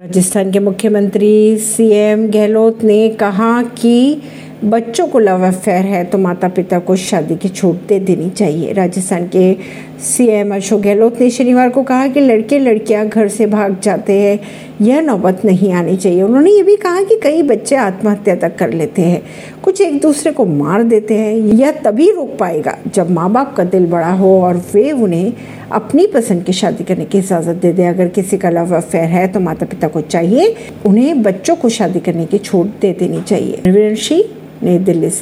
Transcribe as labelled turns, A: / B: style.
A: राजस्थान के मुख्यमंत्री सीएम गहलोत ने कहा कि बच्चों को लव अफेयर है तो माता पिता को शादी की छूट दे देनी चाहिए। राजस्थान के सीएम अशोक गहलोत ने शनिवार को कहा कि लड़के लड़कियाँ घर से भाग जाते हैं। यह नौबत नहीं आनी चाहिए। उन्होंने ये भी कहा कि कई बच्चे आत्महत्या तक कर लेते हैं। कुछ एक दूसरे को मार देते हैं। यह तभी रोक पाएगा जब माँ बाप का दिल बड़ा हो और वे उन्हें अपनी पसंद की शादी करने की इजाज़त दे दें। अगर किसी का लव अफेयर है तो माता पिता को चाहिए। उन्हें बच्चों को शादी करने की छूट दे देनी चाहिए। नई दिल्ली से।